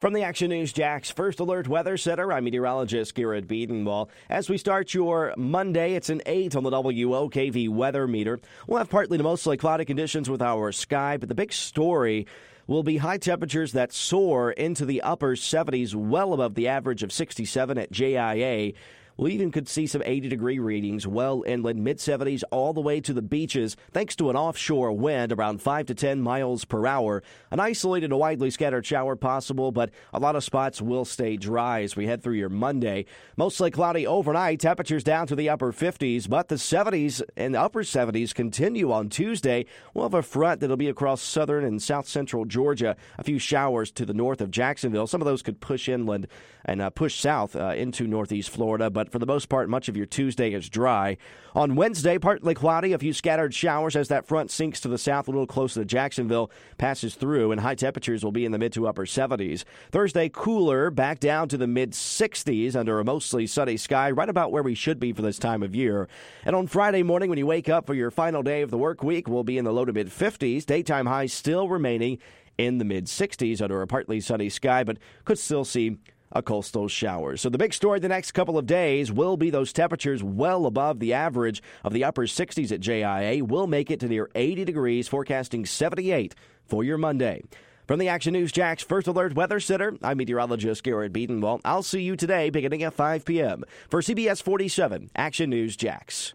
From the Action News Jax First Alert Weather Center, I'm meteorologist Garrett Bedenbaugh. As we start your Monday, it's an 8 on the WOKV weather meter. We'll have partly to mostly cloudy conditions with our sky, but the big story will be high temperatures that soar into the upper 70s, well above the average of 67 at JIA. We even could see some 80 degree readings well inland, mid 70s all the way to the beaches, thanks to an offshore wind around 5 to 10 miles per hour. An isolated, widely scattered shower possible, but a lot of spots will stay dry as we head through your Monday. Mostly cloudy overnight, temperatures down to the upper 50s, but the 70s and upper 70s continue on Tuesday. We'll have a front that'll be across southern and south central Georgia. A few showers to the north of Jacksonville. Some of those could push inland and uh, push south uh, into northeast Florida, but for the most part, much of your Tuesday is dry. On Wednesday, partly cloudy, a few scattered showers as that front sinks to the south a little closer to Jacksonville, passes through, and high temperatures will be in the mid to upper 70s. Thursday, cooler, back down to the mid 60s under a mostly sunny sky, right about where we should be for this time of year. And on Friday morning, when you wake up for your final day of the work week, we'll be in the low to mid 50s. Daytime highs still remaining in the mid 60s under a partly sunny sky, but could still see a coastal shower. So the big story the next couple of days will be those temperatures well above the average of the upper 60s at JIA. We'll make it to near 80 degrees, forecasting 78 for your Monday. From the Action News Jax First Alert Weather Center, I'm meteorologist Garrett Bedenbaugh. Well, I'll see you today beginning at 5 p.m. for CBS 47 Action News Jax.